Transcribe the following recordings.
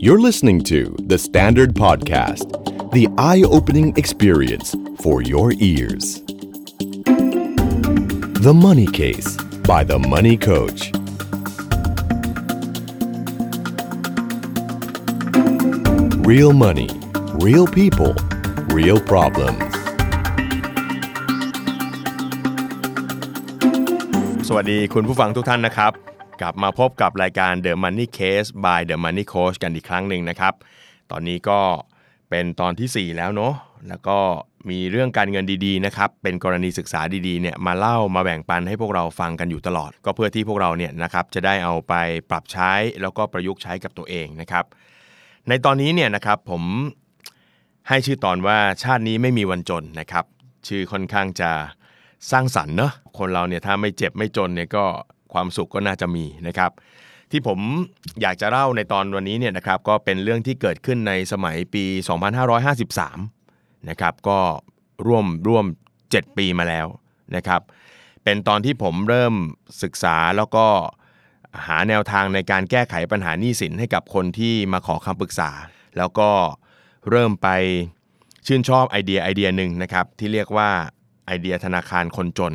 You're listening to The Standard Podcast, the eye opening experience for your ears. The Money Case by The Money Coach. Real money, real people, real problems. สวัสดีคุณผู้ฟังทุกท่านนะครับ กลับมาพบกับรายการ The Money Case by The Money Coach กันอีกครั้งหนึ่งนะครับ ตอนนี้ก็เป็นตอนทีสี่ 4 แล้วเนาะแล้วก็มีเรื่องการเงินดีๆนะครับ เป็นกรณีศึกษาดีๆเนี่ยมาเล่ามาแบ่งปันให้พวกเราฟังกันอยู่ตลอด ก็เพื่อที่พวกเราเนี่ยนะครับจะได้เอาไปปรับใช้แล้วก็ประยุกต์ใช้กับตัวเองนะครับ ในตอนนี้เนี่ยนะครับผมให้ชื่อตอนว่าชาตินี้ไม่มีวันจนนะครับ ชื่อค่อนข้างจะสร้างสรรค์เนอะคนเราเนี่ยถ้าไม่เจ็บไม่จนเนี่ยก็ ความสุขก็น่าจะมีนะครับ ที่ผมอยากจะเล่าในตอนวันนี้เนี่ยนะครับก็เป็นเรื่องที่เกิดขึ้นในสมัยปี 2553 นะครับก็ร่วมร่วม 7 ปีมาแล้วนะครับ เป็นตอนที่ผมเริ่มศึกษาแล้วก็หาแนวทางในการแก้ไขปัญหาหนี้สินให้กับคนที่มาขอคำปรึกษา แล้วก็เริ่มไปชื่นชอบไอเดียไอเดียหนึ่งนะครับที่เรียกว่าไอเดียธนาคารคนจน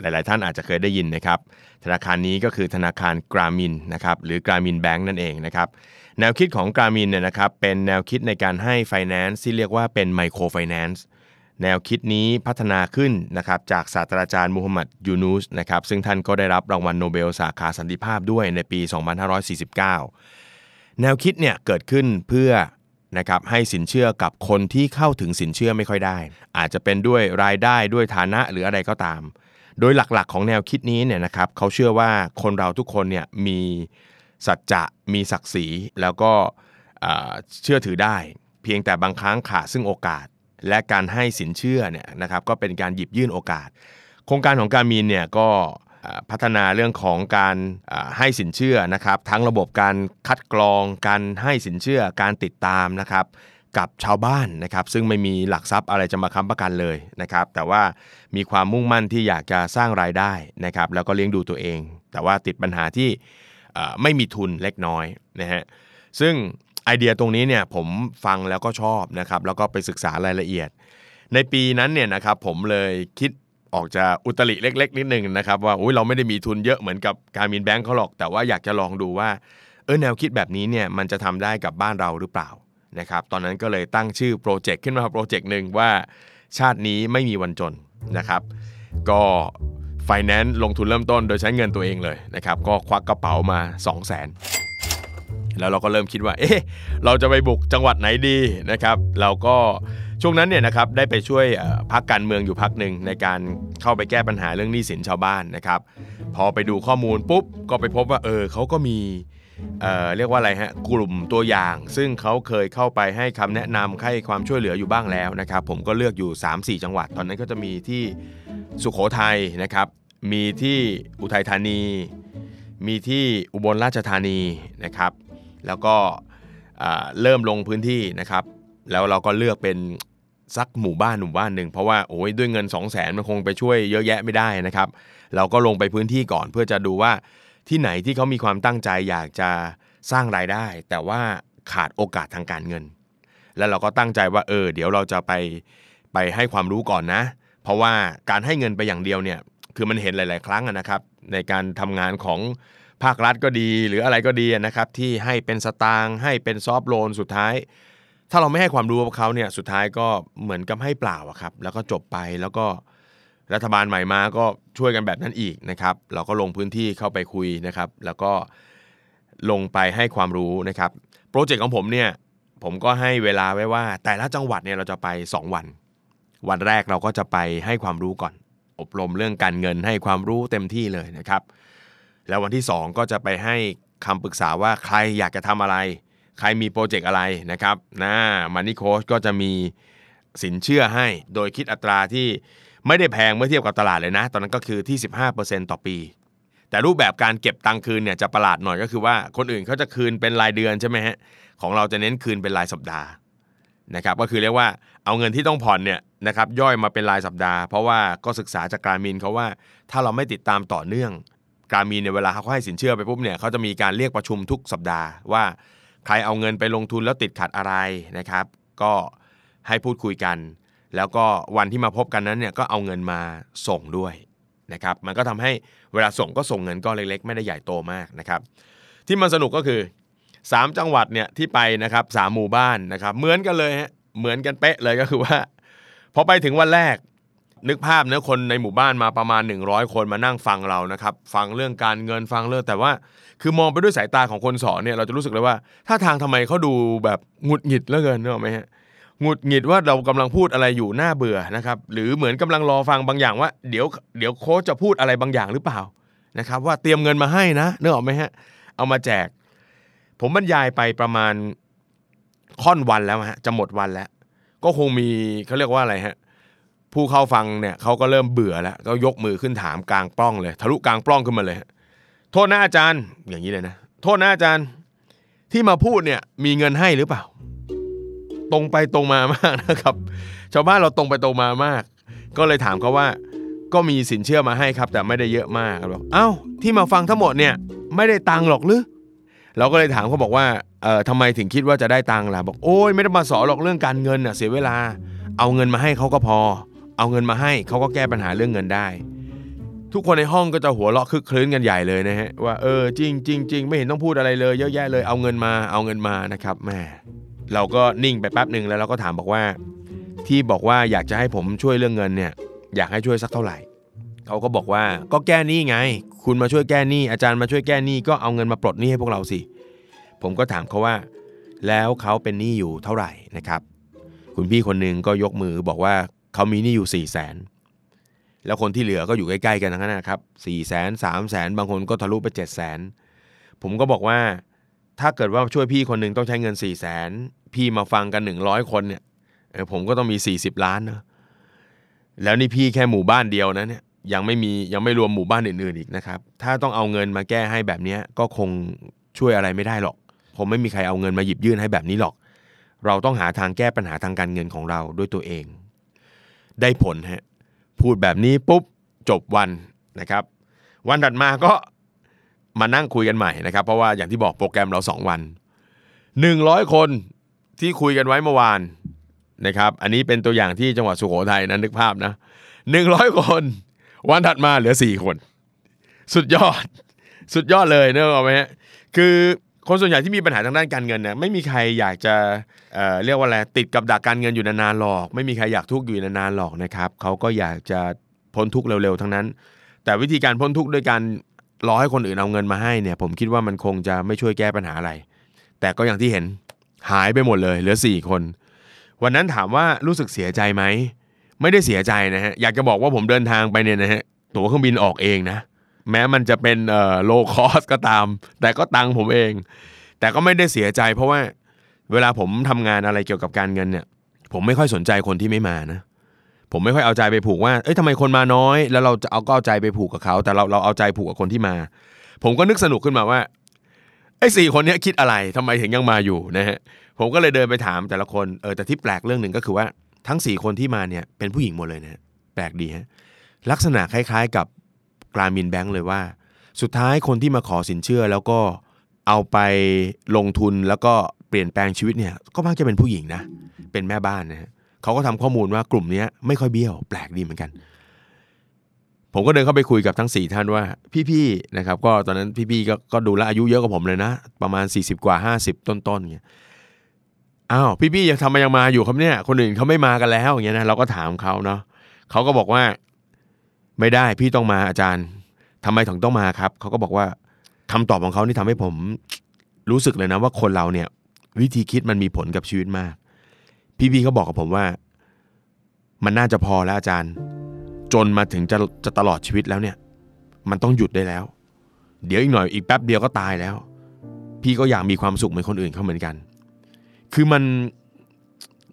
หลาย ๆ ท่านอาจจะเคยได้ยินนะครับ ธนาคารนี้ก็คือธนาคารกรามินนะครับหรือ Grameen Bank นั่นเองนะครับแนวคิดของกรามินเนี่ยนะครับเป็นแนวคิดในการให้ไฟแนนซ์ที่เรียกว่าเป็น microfinance แนวคิดนี้พัฒนาขึ้นนะครับจากศาสตราจารย์มูฮัมหมัดยูนูสนะครับซึ่งท่านก็ได้รับรางวัลโนเบลสาขาสันติภาพด้วยในปี 2549 แนวคิดเนี่ยเกิดขึ้นเพื่อนะครับให้สินเชื่อกับคนที่เข้าถึงสินเชื่อไม่ค่อยได้ อาจจะเป็นด้วยรายได้ด้วยฐานะหรืออะไรก็ตาม โดยหลักๆ ของแนวคิดนี้เนี่ยนะครับเขาเชื่อว่าคนเราทุกคนเนี่ยมีสัจจะมีศักดิ์ศรีแล้วก็เชื่อถือได้ เพียงแต่บางครั้งขาดซึ่งโอกาส และการให้สินเชื่อเนี่ยนะครับก็เป็นการหยิบยื่นโอกาส โครงการของการมีนเนี่ยก็พัฒนาเรื่องของการให้สินเชื่อนะครับ ทั้งระบบการคัดกรอง การให้สินเชื่อการติดตามนะครับ กับชาวบ้านนะครับ ซึ่งไม่มีหลักทรัพย์อะไรจะมาค้ำประกันเลยนะครับ แต่ว่ามีความมุ่งมั่นที่อยากจะสร้างรายได้นะครับ แล้วก็เลี้ยงดูตัวเอง แต่ว่าติดปัญหาที่ไม่มีทุนเล็กน้อยนะฮะซึ่งไอเดียตรงนี้เนี่ยผมฟังแล้วก็ชอบนะครับ แล้วก็ไปศึกษารายละเอียด ในปีนั้นเนี่ยนะครับผมเลยคิดออกจะอุตริเล็ก ๆ นิดนึงนะครับว่าอุ๊ยเราไม่ได้มีทุนเยอะเหมือนกับการมินแบงค์เขาหรอก แต่ว่าอยากจะลองดูว่าเออแนวคิดแบบนี้เนี่ยมันจะทำได้กับบ้านเราหรือเปล่า นะครับตอนนั้นก็เลยตั้งชื่อโปรเจกต์ขึ้นมาโปรเจกต์หนึ่งว่าชาตินี้ไม่มีวันจนนะครับ ก็ไฟแนนซ์ลงทุนเริ่มต้นโดยใช้เงินตัวเองเลยนะครับก็ควักกระเป๋ามา 2 0 0 0 0นแล้วเราก็เริ่มคิดว่า เอ๊ะ เราจะไปบุกจังหวัดไหนดีนะครับ เราก็ช่วงนั้นเนี่ยนะครับได้ไปช่วยพักการเมืองอยู่พักหนึ่งในการเข้าไปแก้ปัญหาเรื่องหนี้สินชาวบ้านนะครับ พอไปดูข้อมูลปุ๊บก็ไปพบว่าเออเขาก็มี เเรียกว่าอะไรฮะกลุ่มตัวอย่าง ซึ่งเขาเคยเข้าไปให้คำแนะนำให้ความช่วยเหลืออยู่บ้างแล้วนะครับ ผมก็เลือกอยู่ 3-4 จังหวัด ตอนนั้นก็จะมีที่สุขโขทัยนะครับ มีที่อุทัยธานี มีที่อุบลราชธานีนะครับ แล้วก็เริ่มลงพื้นที่นะครับ แล้วเราก็เลือกเป็นสักหมู่บ้านหมู่บ้านหนึ่งเพราะว่าโอ้ยด้วยเงิน 2 0 0แสนมันคงไปช่วยเยอะแยะไม่ได้นะครับ เราก็ลงไปพื้นที่ก่อนเพื่อจะดูว่า ที่ไหนที่เขามีความตั้งใจอยากจะสร้างรายได้ แต่ว่าขาดโอกาสทางการเงิน แล้วเราก็ตั้งใจว่าเออเดี๋ยวเราจะไปไปให้ความรู้ก่อนนะ เพราะว่าการให้เงินไปอย่างเดียวเนี่ยคือมันเห็นหลาย ๆ ครั้งนะครับ ในการทำงานของภาครัฐก็ดีหรืออะไรก็ดีนะครับที่ให้เป็นสตางค์ให้เป็นซอฟโลนสุดท้าย ถ้าเราไม่ให้ความรู้กับเขาเนี่ยสุดท้ายก็เหมือนกับให้เปล่าอะครับ แล้วก็จบไปแล้วก็ รัฐบาลใหม่มาก็ช่วยกันแบบนั้นอีกนะครับ เราก็ลงพื้นที่เข้าไปคุยนะครับ แล้วก็ลงไปให้ความรู้นะครับโปรเจกต์ของผมเนี่ยผมก็ให้เวลาไว้ว่า แต่ละจังหวัดเนี่ยเราจะไป 2 วัน วันแรกเราก็จะไปให้ความรู้ก่อน อบรมเรื่องการเงินให้ความรู้เต็มที่เลยนะครับ แล้ววันที่ 2 ก็จะไปให้คำปรึกษาว่าใครอยากจะทำอะไร ใครมีโปรเจกต์อะไรนะครับนะมันนี่โค้ชก็จะมีสินเชื่อให้โดยคิดอัตราที่ ไม่ได้แพงเมื่อเทียบกับตลาดเลยนะ ตอนนั้นก็คือที่ 15%ต่อปี แต่รูปแบบการเก็บตังค์คืนเนี่ยจะประหลาดหน่อยก็คือว่าคนอื่นเขาจะคืนเป็นรายเดือนใช่ไหมฮะของเราจะเน้นคืนเป็นรายสัปดาห์นะครับก็คือเรียกว่าเอาเงินที่ต้องผ่อนเนี่ยนะครับย่อยมาเป็นรายสัปดาห์เพราะว่าก็ศึกษาจากการมินเขาว่า ถ้าเราไม่ติดตามต่อเนื่อง การมีในยเวลาเขาให้สินเชื่อไปปุ๊บเนี่ยเขาจะมีการเรียกประชุมทุกสัปดาห์ว่า ใครเอาเงินไปลงทุนแล้วติดขัดอะไรนะครับ ก็ให้พูดคุยกัน แล้วก็วันที่มาพบกันนั้นเนี่ยก็เอาเงินมาส่งด้วยนะครับมันก็ทำให้เวลาส่งก็ส่งเงินก้อนเล็กๆ ไม่ได้ใหญ่โตมากนะครับที่มันสนุกก็คือ 3 จังหวัดเนี่ยที่ไปนะครับสามหมู่บ้านนะครับเหมือนกันเลยฮะเหมือนกันเป๊ะเลยก็คือว่าพอไปถึงวันแรกนึกภาพเนื้อคนในหมู่บ้านมาประมาณ 100 คนมานั่งฟังเรานะครับฟังเรื่องการเงินฟังเรื่องแต่ว่า คือมองไปด้วยสายตาของคนสอนเนี่ยเราจะรู้สึกเลยว่าถ้าทางทำไมเขาดูแบบหงุดหงิดเหลือเกินเนอะไหมฮะ หงุดหงิดว่าเรากำลังพูดอะไรอยู่น่าเบื่อนะครับหรือเหมือนกำลังรอฟังบางอย่างว่า เดี๋ยวเดี๋ยวโค้ชจะพูดอะไรบางอย่างหรือเปล่านะครับ ว่าเตรียมเงินมาให้นะเนกออกไหมฮะเอามาแจก ผมบรรยายไปประมาณค่อนวันแล้วฮะจะหมดวันแล้ว ก็คงมีเขาเรียกว่าอะไรฮะผู้เข้าฟังเนี่ยเขาก็เริ่มเบื่อแล้ว ก็ยกมือขึ้นถามกลางปล้องเลย ทะลุกลางปล้องขึ้นมาเลยฮะโทษนะอาจารย์อย่างนี้เลยนะ โทษนะอาจารย์ที่มาพูดเนี่ยมีเงินให้หรือเปล่า ตรงไปตรงมามากนะครับ ชาวบ้านเราตรงไปตรงมามาก ก็เลยถามเขาว่าก็มีสินเชื่อมาให้ครับ แต่ไม่ได้เยอะมากบอกเอ้าที่มาฟังทั้งหมดเนี่ยไม่ได้ตังหรอกหรือเราก็เลยถามเขาบอกว่าเอ่อทำไมถึงคิดว่าจะได้ตังล่ะบอกโอ้ยไม่ต้องมาสอนหรอกเรื่องการเงินน่ะเสียเวลา เอาเงินมาให้เขาก็พอ เอาเงินมาให้เขาก็แก้ปัญหาเรื่องเงินได้ ทุกคนในห้องก็จะหัวเราะคึกคลื้นกันใหญ่เลยนะฮะว่าเออจริงจริงจริงไม่เห็นต้องพูดอะไรเลย เยอะแยะเลยเอาเงินมาเอาเงินมานะครับแม่ เราก็นิ่งไปแป๊บหนึ่งแล้วเราก็ถามบอกว่า ที่บอกว่าอยากจะให้ผมช่วยเรื่องเงินเนี่ย อยากให้ช่วยสักเท่าไหร่เขาก็บอกว่าก็แก้หนี้ไง คุณมาช่วยแก้หนี้อาจารย์มาช่วยแก้หนี้ก็เอาเงินมาปลดหนี้ให้พวกเราสิ ผมก็ถามเขาว่า แล้วเขาเป็นหนี้อยู่เท่าไหร่นะครับ คุณพี่คนหนึ่งก็ยกมือบอกว่าเขามีหนี้อยู่4ี่แสนแล้วคนที่เหลือก็อยู่ใกล้ๆกันทั้งนั้นนะครับสี่แสนสามแสนบางคนก็ทะลุไปเจ็ดแสนผมก็บอกว่า ถ้าเกิดว่าช่วยพี่คนหนึ่งต้องใช้เงิน4ี่แสนพี่มาฟังกัน 100 คนเนี่ยผมก็ต้องมี 40 ล้านนะแล้วนี่พี่แค่หมู่บ้านเดียวนะเนี่ยยังไม่มียังไม่รวมหมู่บ้านอื่นๆอีกนะครับ ถ้าต้องเอาเงินมาแก้ให้แบบนี้ก็คงช่วยอะไรไม่ได้หรอก ผมไม่มีใครเอาเงินมาหยิบยื่นให้แบบนี้หรอก เราต้องหาทางแก้ปัญหาทางการเงินของเราด้วยตัวเอง ได้ผลฮะพูดแบบนี้ปุ๊บจบวันนะครับ วันถัดมาก็ มานั่งคุยกันใหม่นะครับ เพราะว่าอย่างที่บอกโปรแกรมเรา 2 วัน 100 คนที่คุยกันไว้เมื่อวานนะครับ อันนี้เป็นตัวอย่างที่จังหวัดสุโขทัยนะนึกภาพนะ 100 คน วันถัดมาเหลือ 4 คน สุดยอด สุดยอดเลยเนกอะไหมฮะคือคนส่วนใหญ่ที่มีปัญหาทางด้านการเงินเนี่ยไม่มีใครอยากจะเอ่อเรียกว่าอะไรติดกับดักการเงินอยู่นานๆหรอก ไม่มีใครอยากทุกข์อยู่นานๆหรอกนะครับเขาก็อยากจะพ้นทุกข์เร็วๆทั้งนั้น แต่วิธีการพ้นทุกข์ด้วยการ รอให้คนอื่นเอาเงินมาให้เนี่ยผมคิดว่ามันคงจะไม่ช่วยแก้ปัญหาอะไร แต่ก็อย่างที่เห็นหายไปหมดเลยเหลือสี่คน วันนั้นถามว่ารู้สึกเสียใจไหมไม่ได้เสียใจนะฮะอยากจะบอกว่าผมเดินทางไปเนี่ยนะฮะตั๋วเครื่องบินออกเองนะ แม้มันจะเป็นเอ่อโลคอสก็ตาม แต่ก็ตังค์ผมเอง แต่ก็ไม่ได้เสียใจ เพราะว่าเวลาผมทำงานอะไรเกี่ยวกับการเงินเนี่ย ผมไม่ค่อยสนใจคนที่ไม่มานะ ผมไม่ค่อยเอาใจไปผูกว่า เอ้ยทำไมคนมาน้อย แล้วเราจะเอาก็เอาใจไปผูกกับเขา แต่เราเราเอาใจผูกกับคนที่มา ผมก็นึกสนุกขึ้นมาว่าไอ้สี่คนนี้คิดอะไรทำไมถึงยังมาอยู่นะฮะ ผมก็เลยเดินไปถามแต่ละคน เออ แต่ที่แปลกเรื่องหนึ่งก็คือว่าทั้งสี่คนที่มาเนี่ยเป็นผู้หญิงหมดเลยนะฮะแปลกดีฮะ ลักษณะคล้ายๆกับกรามินแบงค์เลยว่า สุดท้ายคนที่มาขอสินเชื่อแล้วก็เอาไปลงทุนแล้วก็เปลี่ยนแปลงชีวิตเนี่ย ก็มักจะเป็นผู้หญิงนะ เป็นแม่บ้านนะฮะ เขาก็ทำข้อมูลว่ากลุ่มนี้ไม่ค่อยเบี้ยว แปลกดีเหมือนกัน ผมก็เดินเข้าไปคุยกับทั้ง 4 ท่านว่า พี่ๆนะครับ ก็ตอนนั้นพี่ๆก็ก็ดูแลอายุเยอะกว่าผมเลยนะ ประมาณ 40 กว่า 50 ต้นๆเงี้ยอ้าวพี่ๆยังทำไมยังมาอยู่ครับเนี่ย คนอื่นเขาไม่มากันแล้วอย่างเงี้ยนะเราก็ถามเขาเนาะเขาก็บอกว่าไม่ได้พี่ต้องมาอาจารย์ทำไมถึงต้องมาครับเขาก็บอกว่าคำตอบของเขานี่ทำให้ผมรู้สึกเลยนะว่าคนเราเนี่ย วิธีคิดมันมีผลกับชีวิตมาก พี่พี่เขาบอกกับผมว่า มันน่าจะพอแล้วอาจารย์ จนมาถึงจะจะตลอดชีวิตแล้วเนี่ย มันต้องหยุดได้แล้ว เดี๋ยวอีกหน่อยอีกแป๊บเดียวก็ตายแล้ว พี่ก็อยากมีความสุขเหมือนคนอื่นเขาเหมือนกัน คือมัน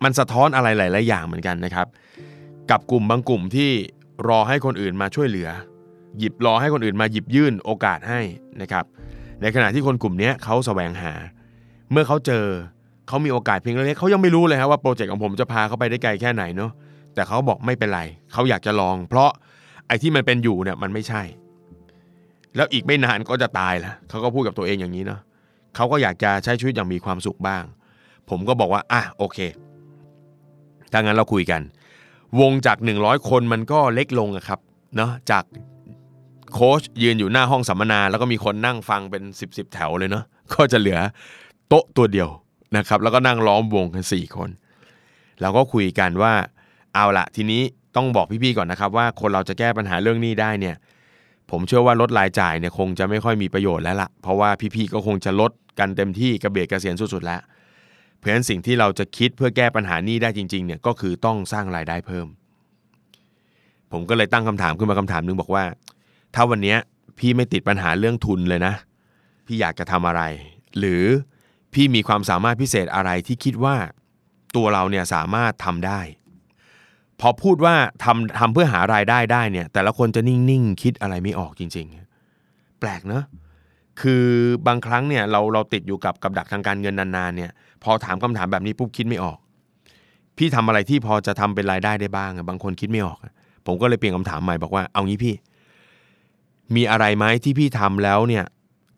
มันสะท้อนอะไรหลาย ๆ อย่างเหมือนกันนะครับ กับกลุ่มบางกลุ่มที่รอให้คนอื่นมาช่วยเหลือ หยิบรอให้คนอื่นมาหยิบยื่นโอกาสให้นะครับ ในขณะที่คนกลุ่มนี้เขาแสวงหา เมื่อเขาเจอ เขามีโอกาสเพียงเล็กเขายังไม่รู้เลยครับว่าโปรเจกต์ของผมจะพาเขาไปได้ไกลแค่ไหนเนาะแต่เขาบอกไม่เป็นไรเขาอยากจะลอง เพราะไอ้ที่มันเป็นอยู่เนี่ยมันไม่ใช่ แล้วอีกไม่นานก็จะตายละเขาก็พูดกับตัวเองอย่างนี้เนาะเขาก็อยากจะใช้ชีวิตอย่างมีความสุขบ้าง ผมก็บอกว่าอะโอเคถ้างั้นเราคุยกัน วงจาก 100 คนมันก็เล็กลงอะครับเนาะจากโค้ชยืนอยู่หน้าห้องสัมมนา แล้วก็มีคนนั่งฟังเป็น 10บสแถวเลยเนาะก็จะเหลือโต๊ะตัวเดียว นะครับแล้วก็นั่งล้อมวงกัน4คนเราก็คุยกันว่าเอาละทีนี้ต้องบอกพี่ๆก่อนนะครับ ว่าคนเราจะแก้ปัญหาเรื่องนี้ได้เนี่ยผมเชื่อว่าลดรายจ่ายเนี่ยคงจะไม่ค่อยมีประโยชน์แล้วละเพราะว่าพี่ๆก็คงจะลดกันเต็มที่กระเบียดกระเสียนสุดๆแล้วเพราะฉะนั้นสิ่งที่เราจะคิดเพื่อแก้ปัญหานี้ได้จริงๆเนี่ยก็คือต้องสร้างรายได้เพิ่ม ผมก็เลยตั้งคำถามขึ้นมาคำถามหนึงบอกว่า ถ้าวันเนี้ยพี่ไม่ติดปัญหาเรื่องทุนเลยนะ พี่อยากจะทำอะไร หรือ พี่มีความสามารถพิเศษอะไรที่คิดว่าตัวเราเนี่ยสามารถทำได้ พอพูดว่าทำทำเพื่อหารายได้ได้เนี่ย แต่ละคนจะนิ่งๆคิดอะไรไม่ออกจริง ๆ แปลกเนอะคือบางครั้งเนี่ยเราเราติดอยู่กับกับดักทางการเงินนานๆเนี่ย พอถามคำถามแบบนี้ปุ๊บคิดไม่ออก พี่ทำอะไรที่พอจะทำเป็นรายได้ได้บ้างอะบางคนคิดไม่ออก ผมก็เลยเปลี่ยนคำถามใหม่บอกว่าเอางี้พี่ มีอะไรไหมที่พี่ทำแล้วเนี่ย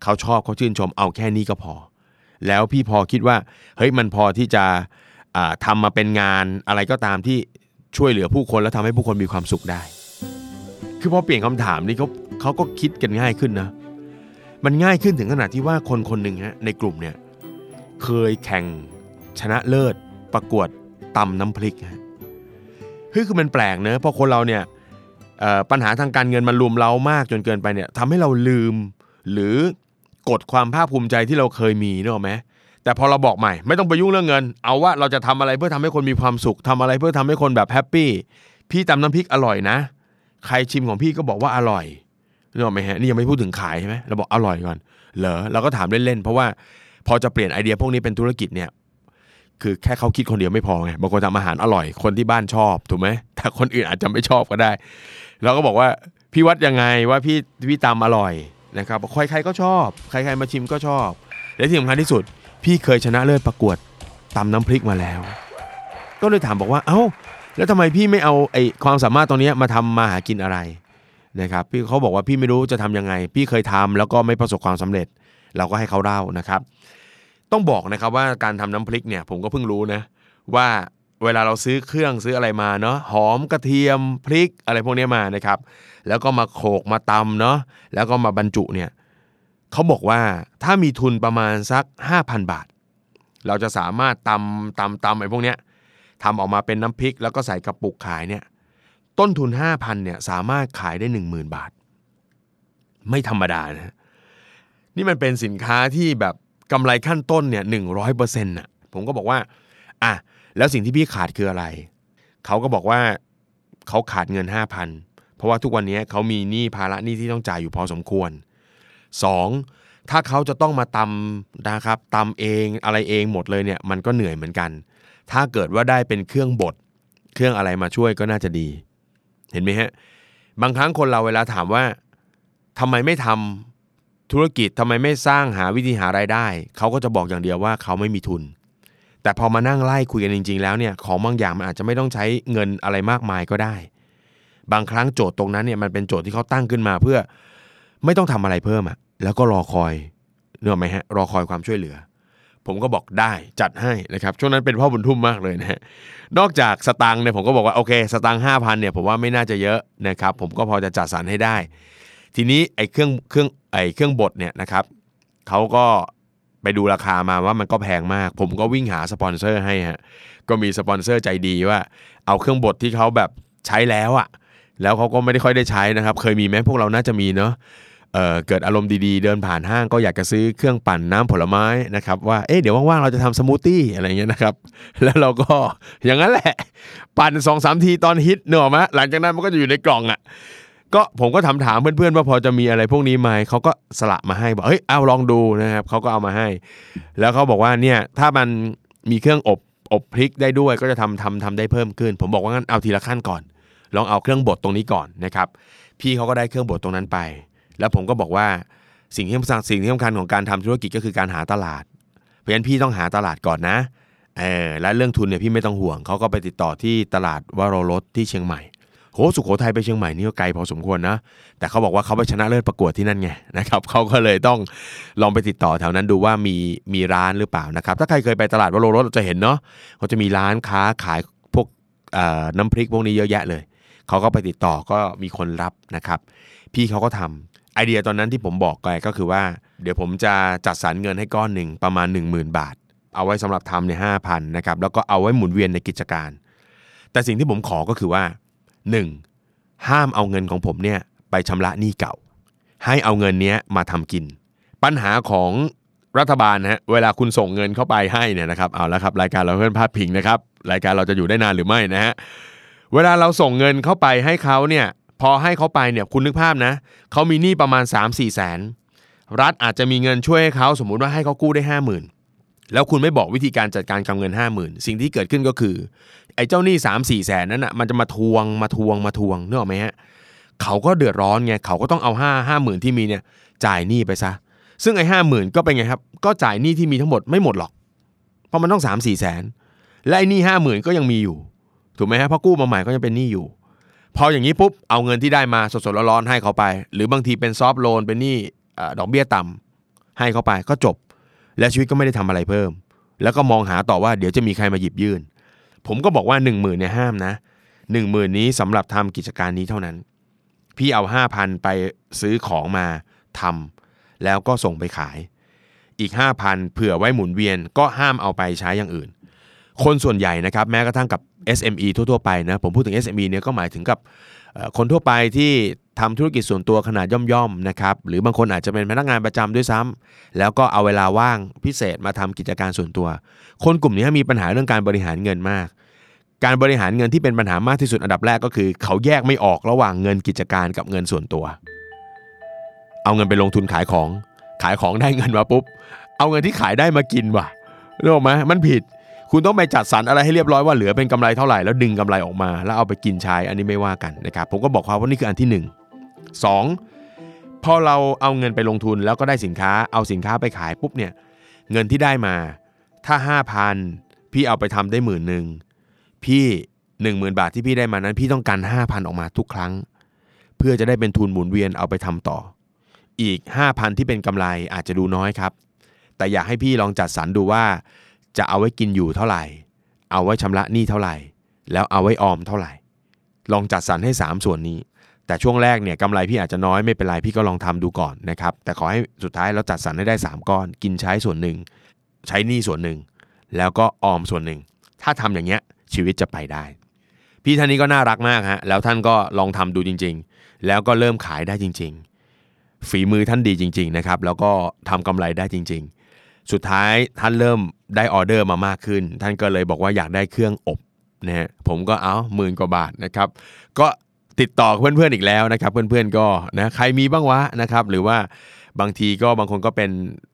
เขาชอบเขาชื่นชมเอาแค่นี้ก็พอ แล้วพี่พอคิดว่าเฮ้ยมันพอที่จะอ่าทำมาเป็นงานอะไรก็ตามที่ช่วยเหลือผู้คนแล้วทำให้ผู้คนมีความสุขได้ คือพอเปลี่ยนคำถามนี้เขาเขาก็คิดกันง่ายขึ้นนะ มันง่ายขึ้นถึงขนาดที่ว่าคนคนหนึ่งฮะในกลุ่มเนี่ยเคยแข่งชนะเลิศประกวดตำน้ำพริกฮะเฮ้ยคือมันแปลกเนอะเพราะคนเราเนี่ยปัญหาทางการเงินมันรุมเรามากจนเกินไปเนี่ยทำให้เราลืมหรือ กดความภาคภูมิใจที่เราเคยมีเนออกไหมแต่พอเราบอกใหม่ไม่ต้องไปยุ่งเรื่องเงิน เอาว่าเราจะทำอะไรเพื่อทำให้คนมีความสุขทำอะไรเพื่อทำให้คนแบบแฮปปี้พี่ตำน้ำพริกอร่อยนะ ใครชิมของพี่ก็บอกว่าอร่อยนึกออกไหมฮะนี่ยังไม่พูดถึงขายใช่ไหมเราบอกอร่อยก่อน เหรอเราก็ถามเล่นๆเพราะว่าพอจะเปลี่ยนไอเดียพวกนี้เป็นธุรกิจเนี่ยคือแค่เขาคิดคนเดียวไม่พอไงบางคนทำอาหารอร่อยคนที่บ้านชอบถูกไหมแต่คนอื่นอาจจะไม่ชอบก็ได้เราก็บอกว่าพี่วัดยังไงว่าพี่พี่ตำอร่อย นะครับใครใครๆก็ชอบ ใครๆมาชิมก็ชอบ และที่สำคัญที่สุด พี่เคยชนะเลิศประกวดตำน้ำพริกมาแล้ว ก็เลยถามบอกว่า เอ้า แล้วทำไมพี่ไม่เอาไอ้ความสามารถตรงนี้มาทำมาหากินอะไรนะครับพี่เขาบอกว่าพี่ไม่รู้จะทำยังไง พี่เคยทำแล้วก็ไม่ประสบความสำเร็จ เราก็ให้เขาเล่านะครับ ต้องบอกนะครับว่าการทำน้ำพริกเนี่ยผมก็เพิ่งรู้นะว่า เวลาเราซื้อเครื่องซื้ออะไรมาเนาะหอมกระเทียมพริกอะไรพวกนี้มานะครับ แล้วก็มาโขกมาตำเนาะแล้วก็มาบรรจุเนี่ยเขาบอกว่าถ้ามีทุนประมาณสัก 5,000 บาท เราจะสามารถตำตำตำไอ้พวกเนี้ยทำออกมาเป็นน้ำพริก แล้วก็ใส่กระปุกขายเนี่ยต้นทุน 5,000เนี่ยสามารถขายได้ 10,000 บาท ไม่ธรรมดานะนี่มันเป็นสินค้าที่แบบกำไรขั้นต้นเนี่ยหนึ่งร้อยเปอร์เซ็นต์่ะผมก็บอกว่าอะ แล้วสิ่งที่พี่ขาดคืออะไร เขาก็บอกว่าเขาขาดเงิน 5,000 เพราะว่าทุกวันนี้เขามีหนี้ภาระหนี้ที่ต้องจ่ายอยู่พอสมควร 2. ถ้าเขาจะต้องมาตำนะครับตำเองอะไรเองหมดเลยเนี่ยมันก็เหนื่อยเหมือนกัน ถ้าเกิดว่าได้เป็นเครื่องบดเครื่องอะไรมาช่วยก็น่าจะดี เห็นไหมฮะบางครั้งคนเราเวลาถามว่าทำไมไม่ทำธุรกิจทำไมไม่สร้างหาวิธีหารายได้ เขาก็จะบอกอย่างเดียวว่าเขาไม่มีทุน แต่พอมานั่งไล่คุยกันจริง ๆ แล้วเนี่ยของบางอย่างมันอาจจะไม่ต้องใช้เงินอะไรมากมายก็ได้ บางครั้งโจทย์ตรงนั้นเนี่ยมันเป็นโจทย์ที่เขาตั้งขึ้นมาเพื่อไม่ต้องทำอะไรเพิ่มอะแล้วก็รอคอยเนื้ออกไหมฮะรอคอยความช่วยเหลือ ผมก็บอกได้จัดให้นะครับช่วงนั้นเป็นพ่อบุญทุ่มมากเลยนะฮะนอกจากสตังค์เนี่ยผมก็บอกว่าโอเค สตังค์ห้าพันเนี่ยผมว่าไม่น่าจะเยอะนะครับผมก็พอจะจัดสรรให้ได้ ทีนี้ไอ้เครื่องเครื่องไอ้เครื่องบดเนี่ยนะครับเขาก็ ไปดูราคามาว่ามันก็แพงมาก ผมก็วิ่งหาสปอนเซอร์ให้ฮะก็มีสปอนเซอร์ใจดีว่า เอาเครื่องบดที่เขาแบบใช้แล้วอะแล้วเขาก็ไม่ได้ค่อยได้ใช้นะครับ เคยมีไหมพวกเราน่าจะมีเนาะเออเกิดอารมณ์ดีๆ เดินผ่านห้างก็อยากจะซื้อเครื่องปั่นน้ำผลไม้นะครับว่าเอ๊ะเดี๋ยวว่างๆเราจะทำสมูทตี้อะไรเงี้ยนะครับ แล้วเราก็อย่างนั้นแหละ ปั่นสองสามทีตอนฮิตเนอะมะหลังจากนั้นมันก็จะอยู่ในกล่องอะ ก็ผมก็ถามถามเพื่อนๆว่าพอจะมีอะไรพวกนี้ไหมเขาก็สละมาให้บอกเฮ้ยเอาลองดูนะครับเขาก็เอามาให้ แล้วเขาบอกว่าเนี่ยถ้ามันมีเครื่องอบอบพริกได้ด้วยก็จะทำทำทำได้เพิ่มขึ้น ผมบอกว่างั้นเอาทีละขั้นก่อน ลองเอาเครื่องบดตรงนี้ก่อนนะครับพี่เขาก็ได้เครื่องบดตรงนั้นไป แล้วผมก็บอกว่าสิ่งที่สำคัญสิ่งที่สำคัญของการทำธุรกิจก็คือการหาตลาด เพราะฉะนั้นพี่ต้องหาตลาดก่อนนะเออและเรื่องทุนเนี่ยพี่ไม่ต้องห่วงเขาก็ไปติดต่อที่ตลาดวโรรสที่เชียงใหม่ โหสุโขทัยไปเชียงใหม่นี่ก็ไกลพอสมควรนะ แต่เขาบอกว่าเขาไปชนะเลิศประกวดที่นั่นไงนะครับเขาก็เลยต้องลองไปติดต่อแถวนั้นดูว่ามีมีร้านหรือเปล่านะครับ ถ้าใครเคยไปตลาดวโรรสจะเห็นเนาะเขาจะมีร้านค้าขายพวกน้ำพริกพวกนี้เยอะแยะเลยเขาก็ไปติดต่อก็มีคนรับนะครับ พี่เขาก็ทำไอเดียตอนนั้นที่ผมบอกไปก็คือว่า เดี๋ยวผมจะจัดสรรเงินให้ก้อนหนึ่งประมาณ 10,000 บาท เอาไว้สำหรับทำในห้าพันนะครับแล้วก็เอาไว้หมุนเวียนในกิจการ แต่สิ่งที่ผมขอก็คือว่า 1. ห้ามเอาเงินของผมเนี่ยไปชำระหนี้เก่า ให้เอาเงินเนี้ยมาทำกิน ปัญหาของรัฐบาลนะฮะเวลาคุณส่งเงินเข้าไปให้เนี่ยนะครับเอาละครับรายการเราเพื่อนพาดพิงนะครับรายการเราจะอยู่ได้นานหรือไม่นะฮะเวลาเราส่งเงินเข้าไปให้เขาเนี่ยพอให้เขาไปเนี่ยคุณนึกภาพนะเขามีหนี้ประมาณ 3-4แสนรัฐอาจจะมีเงินช่วยให้เขาสมมุติว่าให้เขากู้ได้ 5 0,000 แล้วคุณไม่บอกวิธีการจัดการกับเงิน 5 0,000 สิ่งที่เกิดขึ้นก็คือ ไอ้เจ้าหนี้3 4แสนนั้นอะมันจะมาทวงมาทวงมาทวงเนออกไหมฮะเขาก็เดือดร้อนไงเขาก็ต้องเอา5 5 0,000ที่มีเนี่ยจ่ายหนี้ไปซะ ซึ่งไอ้ห้าหมื่นก็เป็นไงครับ ก็จ่ายหนี้ที่มีทั้งหมดไม่หมดหรอก เพราะมันต้อง3 4แสนและไอ้หนี้ห้าหมื่นก็ยังมีอยู่ ถูกไหมฮะเพราะกู้มาใหม่ก็ยังเป็นหนี้อยู่ พออย่างนี้ปุ๊บเอาเงินที่ได้มาสดๆร้อนๆให้เขาไป หรือบางทีเป็นซอฟต์โลนเป็นหนี้อดอกเบี้ยต่ำให้เขาไปก็จบ และชีวิตก็ไม่ได้ทำอะไรเพิ่ม แล้วก็มองหาต่อว่าเดี๋ยวจะมีใครมาหยิบยื่น ผมก็บอกว่า 1 0,000เนี่ยห้ามนะ1 0,000นี้สำหรับทำกิจการนี้เท่านั้น พี่เอา 5,000 ไปซื้อของมาทำแล้วก็ส่งไปขาย อีก 5,000 เผื่อไว้หมุนเวียนก็ห้ามเอาไปใช้อย่างอื่น คนส่วนใหญ่นะครับแม้กระทั่งกับ SME ทั่วๆไปนะผมพูดถึง SME เนี่ยก็หมายถึงกับคนทั่วไปที่ ทำธุรกิจส่วนตัวขนาดย่อมๆนะครับหรือบางคนอาจจะเป็นพนักงานประจำด้วยซ้ำแล้วก็เอาเวลาว่างพิเศษมาทำกิจการส่วนตัว คนกลุ่มนี้มีปัญหาเรื่องการบริหารเงินมาก การบริหารเงินที่เป็นปัญหามากที่สุดอันดับแรกก็คือ เขาแยกไม่ออกระหว่างเงินกิจการกับเงินส่วนตัว เอาเงินไปลงทุนขายของ ขายของได้เงินมาปุ๊บ เอาเงินที่ขายได้มากินว่ะรู้ไหมมันผิด คุณต้องไปจัดสรรอะไรให้เรียบร้อยว่าเหลือเป็นกำไรเท่าไหร่แล้วดึงกำไรออกมา แล้วเอาไปกินใช้อันนี้ไม่ว่ากันนะครับผมก็บอกเขาว่านี่คืออันที่ห นึ่งสองพอเราเอาเงินไปลงทุนแล้วก็ได้สินค้าเอาสินค้าไปขายปุ๊บเนี่ยเงินที่ได้มา ถ้า 5,000 พี่เอาไปทำได้หมื่นหนึ่งพี่10,000 บาทที่พี่ได้มานั้น พี่ต้องการ 5,000 ออกมาทุกครั้ง เพื่อจะได้เป็นทุนหมุนเวียนเอาไปทำต่อ อีก 5,000 ที่เป็นกำไรอาจจะดูน้อยครับ แต่อยากให้พี่ลองจัดสรรดูว่า จะเอาไว้กินอยู่เท่าไหร่ เอาไว้ชำระหนี้เท่าไหร่ แล้วเอาไว้ออมเท่าไหร่ ลองจัดสรรให้ 3 ส่วนนี้ แต่ช่วงแรกเนี่ยกำไรพี่อาจจะน้อยไม่เป็นไรพี่ก็ลองทำดูก่อนนะครับแต่ขอให้สุดท้ายเราจัดสรรให้ได้ 3 ก้อน กินใช้ส่วนหนึ่ง ใช้หนี้ส่วนหนึ่ง แล้วก็ออมส่วนหนึ่ง ถ้าทำอย่างเงี้ยชีวิตจะไปได้ พี่ท่านนี้ก็น่ารักมากฮะแล้วท่านก็ลองทำดูจริง ๆ แล้วก็เริ่มขายได้จริง ๆ ฝีมือท่านดีจริง ๆนะครับ แล้วก็ทำกำไรได้จริง ๆ สุดท้ายท่านเริ่มได้ออเดอร์มามากขึ้น ท่านก็เลยบอกว่าอยากได้เครื่องอบนะฮะผมก็เอาหมื่นกว่าบาทนะครับ ก็ ติดต่อเพื่อนๆอีกแล้วนะครับ เพื่อนๆก็นะใครมีบ้างวะนะครับ หรือว่าบางทีก็บางคนก็เป็น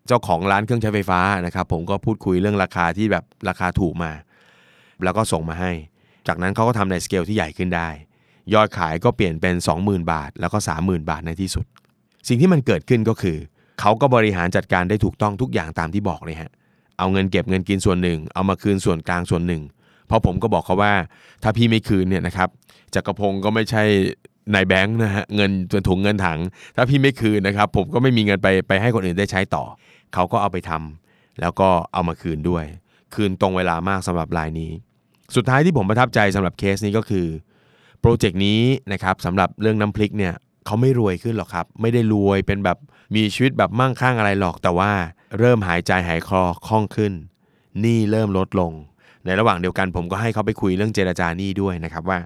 เจ้าของร้านเครื่องใช้ไฟฟ้านะครับ ผมก็พูดคุยเรื่องราคาที่แบบราคาถูกมา แล้วก็ส่งมาให้ จากนั้นเขาก็ทำในสเกลที่ใหญ่ขึ้นได้ ยอดขายก็เปลี่ยนเป็น 20,000 บาท แล้วก็ 30,000 บาทในที่สุด สิ่งที่มันเกิดขึ้นก็คือเขาก็บริหารจัดการได้ถูกต้องทุกอย่างตามที่บอกเลยฮะเอาเงินเก็บเงินกินส่วนหนึ่ง เอามาคืนส่วนกลางส่วนหนึ่ง เพราะผมก็บอกเขาว่าถ้าพี่ไม่คืนเนี่ยนะครับจักรพงศ์ก็ไม่ใช่นายแบงค์นะฮะเงินจนถุงเงินถัง ถ้าพี่ไม่คืนนะครับ ผมก็ไม่มีเงินไปไปให้คนอื่นได้ใช้ต่อ เขาก็เอาไปทำแล้วก็เอามาคืนด้วย คืนตรงเวลามากสำหรับรายนี้ สุดท้ายที่ผมประทับใจสำหรับเคสนี้ก็คือโปรเจกต์นี้นะครับสำหรับเรื่องน้ำพริกเนี่ยเขาไม่รวยขึ้นหรอกครับ ไม่ได้รวยเป็นแบบมีชีวิตแบบมั่งคั่งอะไรหรอก แต่ว่าเริ่มหายใจหายคอคล่องขึ้นหนี้เริ่มลดลง ในระหว่างเดียวกันผมก็ให้เขาไปคุยเรื่องเจรจาหนี้ด้วยนะครับว่า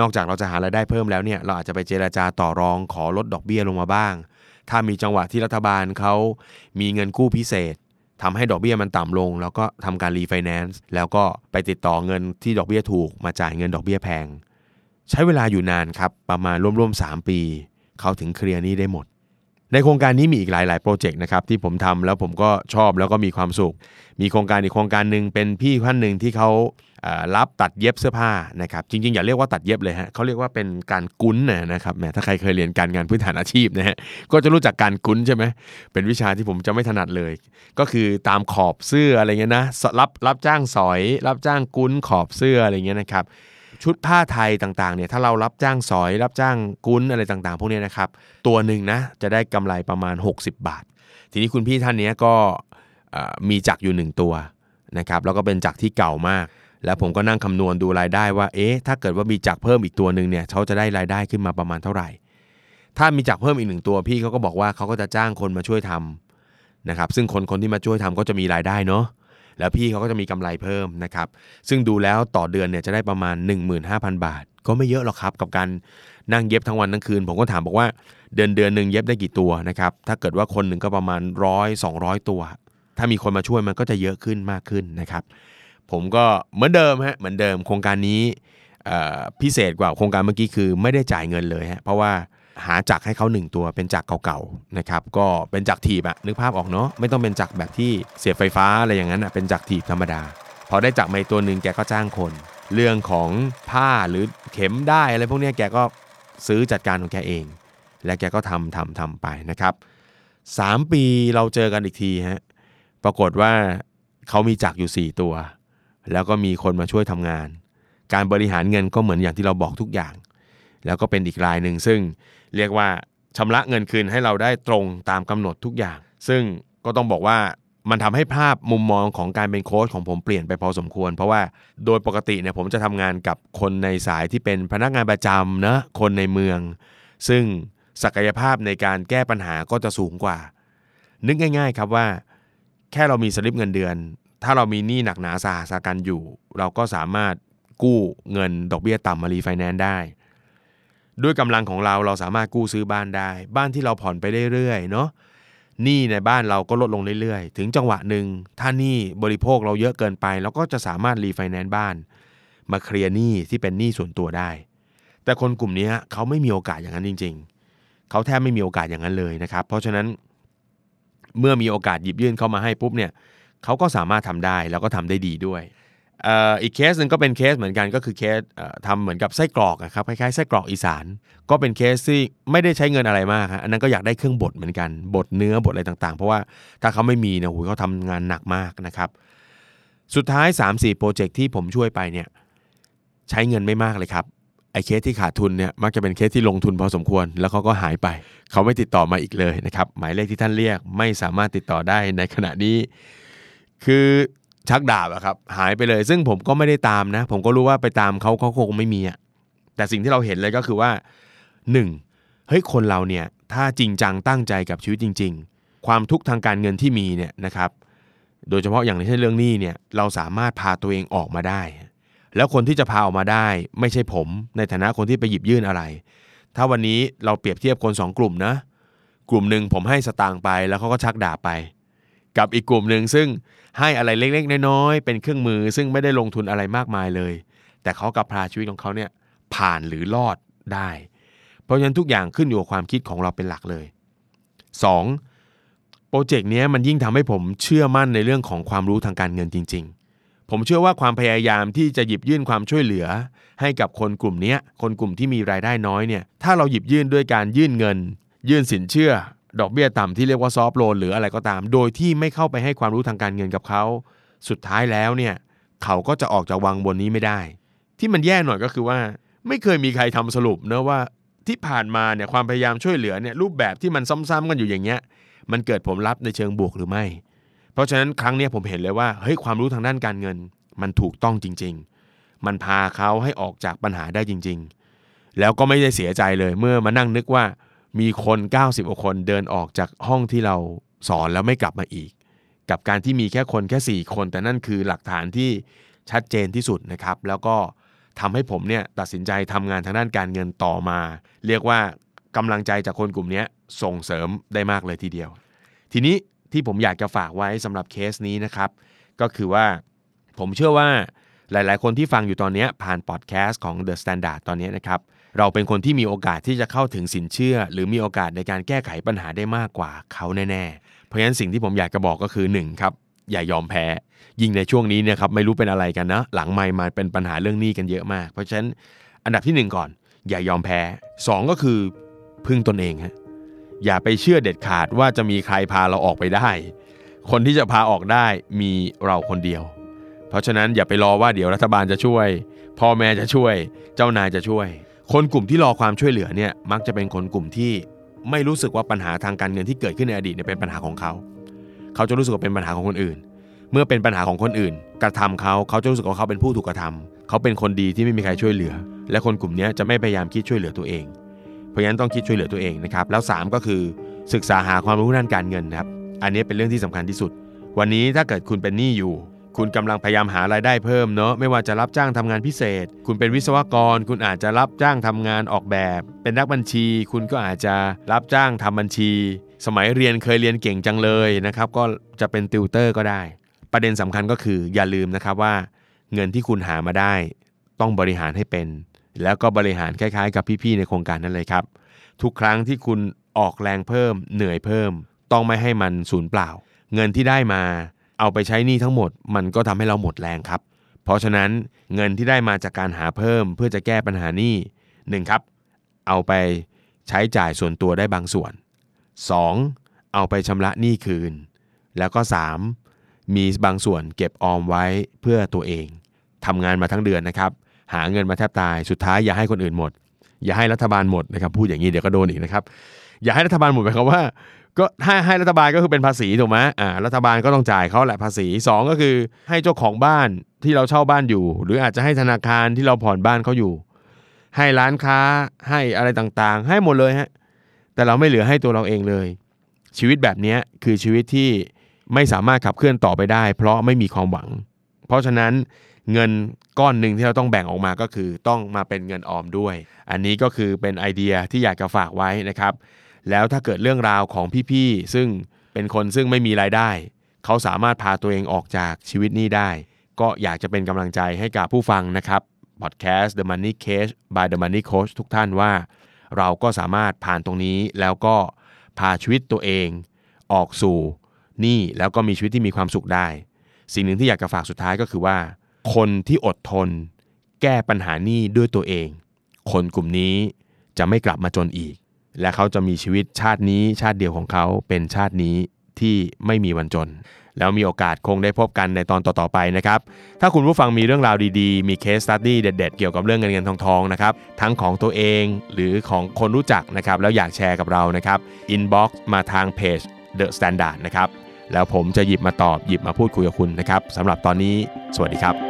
นอกจากเราจะหารายได้เพิ่มแล้วเนี่ยเราอาจจะไปเจรจาต่อรองขอลดดอกเบี้ยลงมาบ้าง ถ้ามีจังหวะที่รัฐบาลเขามีเงินกู้พิเศษทำให้ดอกเบี้ยมันต่ำลง แล้วก็ทำการรีไฟแนนซ์แล้วก็ไปติดต่อเงินที่ดอกเบี้ยถูก มาจ่ายเงินดอกเบี้ยแพง ใช้เวลาอยู่นานครับประมาณร่วมๆ3ปี เขาถึงเคลียร์หนี้ได้หมด ในโครงการนี้มีอีกหลาย ๆ โปรเจกต์นะครับที่ผมทำแล้วผมก็ชอบแล้วก็มีความสุข มีโครงการอีกโครงการหนึ่งเป็นพี่ท่านหนึ่งที่เขารับตัดเย็บเสื้อผ้านะครับจริง ๆ อย่าเรียกว่าตัดเย็บเลยฮะเขาเรียกว่าเป็นการกุ้นนะนะครับแหมถ้าใครเคยเรียนการงานพื้นฐานอาชีพนะฮะก็จะรู้จักการกุ้นใช่ไหมเป็นวิชาที่ผมจะไม่ถนัดเลย ก็คือตามขอบเสื้ออะไรเงี้ยนะรับรับจ้างสอย รับจ้างกุ้นขอบเสื้ออะไรเงี้ยนะครับ ชุดผ้าไทยต่างๆเนี่ยถ้าเรารับจ้างสอยรับจ้างกุ้นอะไรต่างๆ พวกนี้นะครับ ตัวหนึ่งนะจะได้กำไรประมาณ 60 บาท ทีนี้คุณพี่ท่านนี้ก็มีจักรอยู่ 1 ตัวนะครับแล้วก็เป็นจักรที่เก่ามาก แล้วผมก็นั่งคำนวณดูรายได้ว่าเอ๊ะถ้าเกิดว่ามีจักรเพิ่มอีกตัวหนึ่งเนี่ยเขาจะได้รายได้ขึ้นมาประมาณเท่าไหร่ ถ้ามีจักรเพิ่มอีกหนึ่งตัวพี่เขาก็บอกว่าเขาก็จะจ้างคนมาช่วยทำนะครับซึ่งคนคนที่มาช่วยทำก็จะมีรายได้เนาะ แล้วพี่เขาก็จะมีกำไรเพิ่มนะครับ ซึ่งดูแล้วต่อเดือนเนี่ยจะได้ประมาณ 15,000 บาท ก็ไม่เยอะหรอกครับกับการนั่งเย็บทั้งวันทั้งคืน ผมก็ถามบอกว่าเดือนเดือนหนึ่งเย็บได้กี่ตัวนะครับ ถ้าเกิดว่าคนหนึ่งก็ประมาณร้อยสองตัว ถ้ามีคนมาช่วยมันก็จะเยอะขึ้นมากขึ้นนะครับ ผมก็เหมือนเดิมฮะเหมือนเดิมโครงการนี้พิเศษกว่าโครงการเมื่อกี้คือไม่ได้จ่ายเงินเลยฮะเพราะว่า หาจักรให้เขา1ตัวเป็นจักรเก่าๆนะครับก็เป็นจักรถีบอะนึกภาพออกเนาะไม่ต้องเป็นจักรแบบที่เสียบไฟฟ้าอะไรอย่างนั้นอะเป็นจักรถีบธรรมดาพอได้จักรมาตัวหนึ่งแกก็จ้างคน เรื่องของผ้าหรือเข็มได้อะไรพวกนี้แกก็ซื้อจัดการของแกเอง และแกก็ทำทำทำไปนะครับ 3 ปีเราเจอกันอีกทีฮะปรากฏว่าเขามีจักรอยู่ 4 ตัว แล้วก็มีคนมาช่วยทำงาน การบริหารเงินก็เหมือนอย่างที่เราบอกทุกอย่าง แล้วก็เป็นอีกรายหนึ่งซึ่ง เรียกว่าชำระเงินคืนให้เราได้ตรงตามกำหนดทุกอย่าง ซึ่งก็ต้องบอกว่ามันทำให้ภาพมุมมองของการเป็นโค้ชของผมเปลี่ยนไปพอสมควร เพราะว่าโดยปกติเนี่ยผมจะทำงานกับคนในสายที่เป็นพนักงานประจำนะคนในเมือง ซึ่งศักยภาพในการแก้ปัญหาก็จะสูงกว่า นึกง่าย ๆ ครับว่า แค่เรามีสลิปเงินเดือน ถ้าเรามีหนี้หนักหนาสาหัสกันอยู่ เราก็สามารถกู้เงินดอกเบี้ยต่ำมารีไฟแนนซ์ได้ ด้วยกำลังของเราเราสามารถกู้ซื้อบ้านได้ บ้านที่เราผ่อนไปเรื่อยๆเนาะหนี้ในบ้านเราก็ลดลงเรื่อยๆ ถึงจังหวะหนึ่งถ้าหนี้บริโภคเราเยอะเกินไปเราก็จะสามารถรีไฟแนนซ์บ้าน มาเคลียร์หนี้ที่เป็นหนี้ส่วนตัวได้ แต่คนกลุ่มนี้เขาไม่มีโอกาสอย่างนั้นจริง ๆ เขาแทบไม่มีโอกาสอย่างนั้นเลยนะครับ เพราะฉะนั้น เมื่อมีโอกาสหยิบยื่นเข้ามาให้ปุ๊บเนี่ยเขาก็สามารถทำได้แล้วก็ทำได้ดีด้วย อีกเคสหนึ่งก็เป็นเคสเหมือนกันก็คือเคสทำเหมือนกับไส้กรอกครับคล้ายๆไส้กรอกอีสาน ก็เป็นเคสที่ไม่ได้ใช้เงินอะไรมากอันนั้นก็อยากได้เครื่องบดเหมือนกันบดเนื้อบดอะไรต่างๆ เพราะว่าถ้าเขาไม่มีเนี่ยโหเขาทำงานหนักมากนะครับ สุดท้าย 3-4โปรเจกต์ที่ผมช่วยไปเนี่ยใช้เงินไม่มากเลยครับไอ้เคสที่ขาดทุนเนี่ยมักจะเป็นเคสที่ลงทุนพอสมควร แล้วเขาก็หายไป เขาไม่ติดต่อมาอีกเลยนะครับหมายเลขที่ท่านเรียกไม่สามารถติดต่อได้ในขณะนี้ คือ ชักดาบอะครับหายไปเลย ซึ่งผมก็ไม่ได้ตามนะ ผมก็รู้ว่าไปตามเขาเขาคงไม่มีอะแต่สิ่งที่เราเห็นเลยก็คือว่า 1. เฮ้ยคนเราเนี่ยถ้าจริงจังตั้งใจกับชีวิตจริง ๆ ความทุกข์ทางการเงินที่มีเนี่ยนะครับโดยเฉพาะอย่างในเช่นเรื่องนี้เนี่ยเราสามารถพาตัวเองออกมาได้ แล้วคนที่จะพาออกมาได้ ไม่ใช่ผม ในฐานะคนที่ไปหยิบยื่นอะไร ถ้าวันนี้เราเปรียบเทียบคน 2 กลุ่มนะกลุ่มหนึ่งผมให้สตางค์ไปแล้วเขาก็ชักดาบไป กับอีกกลุ่มหนึ่งซึ่งให้อะไรเล็กๆ น้อยๆ เป็นเครื่องมือซึ่งไม่ได้ลงทุนอะไรมากมายเลย แต่เขากับพาชีวิตของเขาเนี่ยผ่านหรือรอดได้ เพราะฉะนั้นทุกอย่างขึ้นอยู่กับความคิดของเราเป็นหลักเลย 2. โปรเจกต์นี้มันยิ่งทำให้ผมเชื่อมั่นในเรื่องของความรู้ทางการเงินจริง ๆ ผมเชื่อว่าความพยายามที่จะหยิบยื่นความช่วยเหลือ ให้กับคนกลุ่มนี้คนกลุ่มที่มีรายได้น้อยเนี่ยถ้าเราหยิบยื่นด้วยการยื่นเงิน ยื่นสินเชื่อ ดอกเบี้ยต่ำที่เรียกว่าซอฟโลนหรืออะไรก็ตาม โดยที่ไม่เข้าไปให้ความรู้ทางการเงินกับเขาสุดท้ายแล้วเนี่ยเขาก็จะออกจากวังบนนี้ไม่ได้ ที่มันแย่หน่อยก็คือว่า ไม่เคยมีใครทำสรุปเนะว่าที่ผ่านมาเนี่ยความพยายามช่วยเหลือเนี่ยรูปแบบที่มันซ้ำๆกันอยู่อย่างเงี้ยมันเกิดผลลัพธ์ในเชิงบวกหรือไม่ เพราะฉะนั้นครั้งนี้ผมเห็นเลยว่าเฮ้ยความรู้ทางด้านการเงิน มันถูกต้องจริง ๆ มันพาเขาให้ออกจากปัญหาได้จริง ๆ แล้วก็ไม่ได้เสียใจเลยเมื่อมานั่งนึกว่า มีคน 90กว่าคนเดินออกจากห้องที่เราสอนแล้วไม่กลับมาอีก กับการที่มีแค่คนแค่ 4 คน แต่นั่นคือหลักฐานที่ชัดเจนที่สุดนะครับ แล้วก็ทำให้ผมเนี่ยตัดสินใจทำงานทางด้านการเงินต่อมา เรียกว่ากำลังใจจากคนกลุ่มนี้ส่งเสริมได้มากเลยทีเดียว ทีนี้ที่ผมอยากจะฝากไว้สำหรับเคสนี้นะครับ ก็คือว่าผมเชื่อว่าหลาย ๆ คนที่ฟังอยู่ตอนนี้ผ่านพอดแคสต์ของ The Standard ตอนนี้นะครับ เราเป็นคนที่มีโอกาสที่จะเข้าถึงสินเชื่อ หรือมีโอกาสในการแก้ไขปัญหาได้มากกว่าเขาแน่ๆ เพราะฉะนั้นสิ่งที่ผมอยากจะบอกก็คือ1ครับอย่ายอมแพ้ ยิ่งในช่วงนี้เนี่ยครับไม่รู้เป็นอะไรกันนะ หลังไม่มาเป็นปัญหาเรื่องหนี้กันเยอะมาก เพราะฉะนั้นอันดับที่ 1 ก่อน อย่ายอมแพ้ 2 ก็คือพึ่งตนเองฮะอย่าไปเชื่อเด็ดขาดว่าจะมีใครพาเราออกไปได้ คนที่จะพาออกได้มีเราคนเดียว เพเพราะฉะนั้นอย่าไปรอว่าเดี๋ยวรัฐบาลจะช่วย พ่อแม่จะช่วย เจ้านายจะช่วย คนกลุ่มที่รอความช่วยเหลือเนี่ยมักจะเป็นคนกลุ่มที่ไม่รู้สึกว่าปัญหาทางการเงินที่เกิดขึ้นในอดีตเนี่ยเป็นปัญหาของเขา เขาจะรู้สึกว่าเป็นปัญหาของคนอื่น เมื่อเป็นปัญหาของคนอื่น กระทำเขาเขาจะรู้สึกว่าเขาเป็นผู้ถูกกระทำเขาเป็นคนดีที่ไม่มีใครช่วยเหลือ และคนกลุ่มนี้จะไม่พยายามคิดช่วยเหลือตัวเอง เพราะฉะนั้นต้องคิดช่วยเหลือตัวเองนะครับ แล้ว 3 ก็คือศึกษาหาความรู้ด้านการเงินครับ อันนี้เป็นเรื่องที่สำคัญที่สุด วันนี้ถ้าเกิดคุณเป็นหนี้อยู่ คุณกำลังพยายามหารายได้เพิ่มเนาะไม่ว่าจะรับจ้างทำงานพิเศษ คุณเป็นวิศวกร คุณอาจจะรับจ้างทำงานออกแบบ เป็นนักบัญชี คุณก็อาจจะรับจ้างทำบัญชี สมัยเรียนเคยเรียนเก่งจังเลยนะครับก็จะเป็นติวเตอร์ก็ได้ ประเด็นสำคัญก็คืออย่าลืมนะครับว่า เงินที่คุณหามาได้ ต้องบริหารให้เป็น แล้วก็บริหารคล้ายๆ กับพี่ๆในโครงการนั้นเลยครับ ทุกครั้งที่คุณออกแรงเพิ่ม เหนื่อยเพิ่ม ต้องไม่ให้มันสูญเปล่า เงินที่ได้มา เอาไปใช้หนี้ทั้งหมด มันก็ทำให้เราหมดแรงครับ เพราะฉะนั้นเงินที่ได้มาจากการหาเพิ่มเพื่อจะแก้ปัญหาหนี้หนึ่งครับ เอาไปใช้จ่ายส่วนตัวได้บางส่วน 2. เอาไปชำระหนี้คืน แล้วก็ 3. มีบางส่วนเก็บออมไว้เพื่อตัวเองทำงานมาทั้งเดือนนะครับ หาเงินมาแทบตายสุดท้ายอย่าให้คนอื่นหมด อย่าให้รัฐบาลหมดนะครับพูดอย่างนี้เดี๋ยวก็โดนอีกนะครับอย่าให้รัฐบาลหมดหมายความว่า ก็ให้ให้รัฐบาลก็คือเป็นภาษีถูกไหมอ่ารัฐบาลก็ต้องจ่ายเขาแหละภาษี 2 ก็คือให้เจ้าของบ้านที่เราเช่าบ้านอยู่ หรืออาจจะให้ธนาคารที่เราผ่อนบ้านเขาอยู่ ให้ร้านค้าให้อะไรต่างๆ ให้หมดเลยฮะแต่เราไม่เหลือให้ตัวเราเองเลย ชีวิตแบบนี้คือชีวิตที่ไม่สามารถขับเคลื่อนต่อไปได้ เพราะไม่มีความหวัง เพราะฉะนั้นเงินก้อนหนึ่งที่เราต้องแบ่งออกมาก็คือต้องมาเป็นเงินออมด้วย อันนี้ก็คือเป็นไอเดียที่อยากจะฝากไว้นะครับ แล้วถ้าเกิดเรื่องราวของพี่ๆซึ่งเป็นคนซึ่งไม่มีรายได้ เขาสามารถพาตัวเองออกจากชีวิตนี้ได้ ก็อยากจะเป็นกำลังใจให้กับผู้ฟังนะครับพอดแคสต์ The Money Case by The Money Coach ทุกท่านว่า เราก็สามารถผ่านตรงนี้แล้วก็พาชีวิตตัวเอง ออกสู่นี่แล้วก็มีชีวิตที่มีความสุขได้ สิ่งหนึ่งที่อยากจะฝากสุดท้ายก็คือว่า คนที่อดทน แก้ปัญหานี้ด้วยตัวเอง คนกลุ่มนี้จะไม่กลับมาจนอีก และเขาจะมีชีวิตชาตินี้ชาติเดียวของเขาเป็นชาตินี้ที่ไม่มีวันจน แล้วมีโอกาสคงได้พบกันในตอนต่อๆไปนะครับ ถ้าคุณผู้ฟังมีเรื่องราวดีๆ มี case study เด็ด ๆ เกี่ยวกับเรื่องเงินเงินทองทองนะครับ ทั้งของตัวเองหรือของคนรู้จักนะครับ แล้วอยากแชร์กับเรานะครับ inbox มาทางเพจ The Standard นะครับ แล้วผมจะหยิบมาตอบหยิบมาพูดคุยกับคุณนะครับสำหรับตอนนี้ สวัสดีครับ